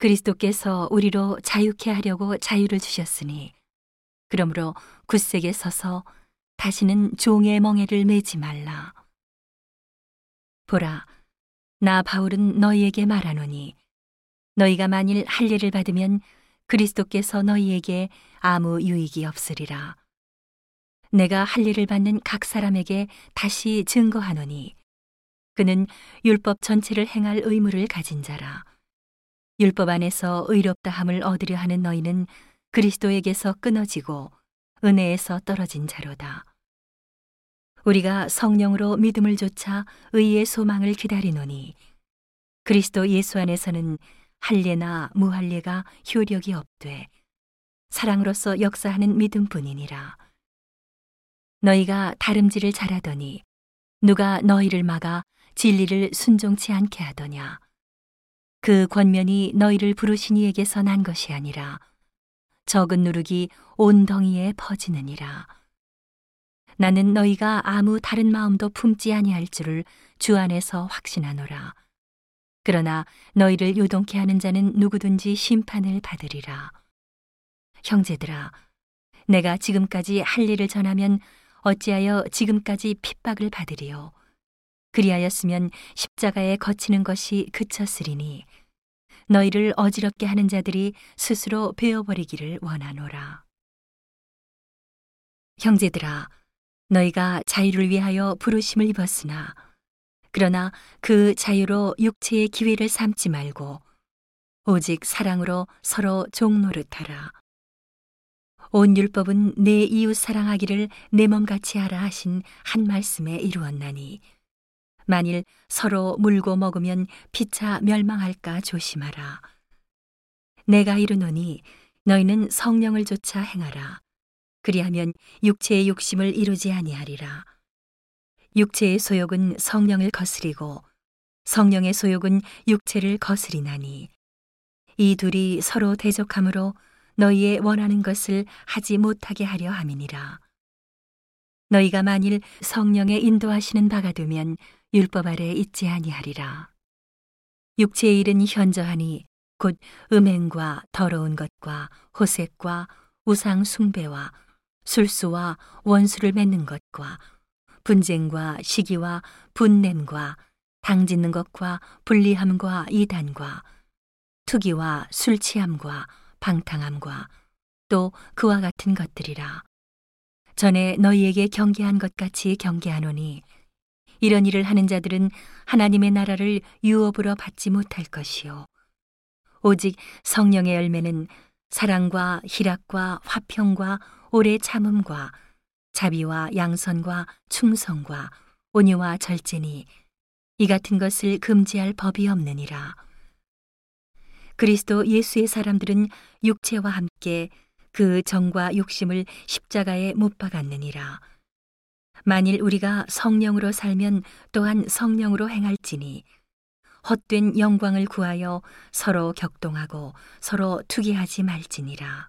그리스도께서 우리로 자유케 하려고 자유를 주셨으니 그러므로 굳세게 서서 다시는 종의 멍에를 매지 말라. 보라, 나 바울은 너희에게 말하노니 너희가 만일 할례를 받으면 그리스도께서 너희에게 아무 유익이 없으리라. 내가 할례를 받는 각 사람에게 다시 증거하노니 그는 율법 전체를 행할 의무를 가진 자라. 율법 안에서 의롭다 함을 얻으려 하는 너희는 그리스도에게서 끊어지고 은혜에서 떨어진 자로다. 우리가 성령으로 믿음을 조차 의의 소망을 기다리노니 그리스도 예수 안에서는 할례나 무할례가 효력이 없되 사랑으로서 역사하는 믿음뿐이니라. 너희가 다름질을 잘하더니 누가 너희를 막아 진리를 순종치 않게 하더냐. 그 권면이 너희를 부르신 이에게서 난 것이 아니라 적은 누룩이 온 덩이에 퍼지느니라. 나는 너희가 아무 다른 마음도 품지 아니할 줄을 주 안에서 확신하노라. 그러나 너희를 요동케 하는 자는 누구든지 심판을 받으리라. 형제들아, 내가 지금까지 할 일을 전하면 어찌하여 지금까지 핍박을 받으리요. 그리하였으면 십자가에 거치는 것이 그쳤으리니 너희를 어지럽게 하는 자들이 스스로 베어버리기를 원하노라. 형제들아, 너희가 자유를 위하여 부르심을 입었으나 그러나 그 자유로 육체의 기회를 삼지 말고 오직 사랑으로 서로 종노릇하라. 온 율법은 내 이웃 사랑하기를 내 몸같이 하라 하신 한 말씀에 이루었나니 만일 서로 물고 먹으면 피차 멸망할까 조심하라. 내가 이르노니 너희는 성령을 조차 행하라. 그리하면 육체의 욕심을 이루지 아니하리라. 육체의 소욕은 성령을 거스리고 성령의 소욕은 육체를 거스리나니 이 둘이 서로 대적함으로 너희의 원하는 것을 하지 못하게 하려 함이니라. 너희가 만일 성령의 인도하시는 바가 되면 율법 아래 있지 아니하리라. 육체의 일은 현저하니 곧 음행과 더러운 것과 호색과 우상 숭배와 술수와 원수를 맺는 것과 분쟁과 시기와 분냄과 당짓는 것과 불리함과 이단과 투기와 술 취함과 방탕함과 또 그와 같은 것들이라. 전에 너희에게 경계한 것 같이 경계하노니 이런 일을 하는 자들은 하나님의 나라를 유업으로 받지 못할 것이요. 오직 성령의 열매는 사랑과 희락과 화평과 오래 참음과 자비와 양선과 충성과 온유와 절제니 이 같은 것을 금지할 법이 없느니라. 그리스도 예수의 사람들은 육체와 함께 그 정과 욕심을 십자가에 못 박았느니라. 만일 우리가 성령으로 살면 또한 성령으로 행할지니 헛된 영광을 구하여 서로 격동하고 서로 투기하지 말지니라.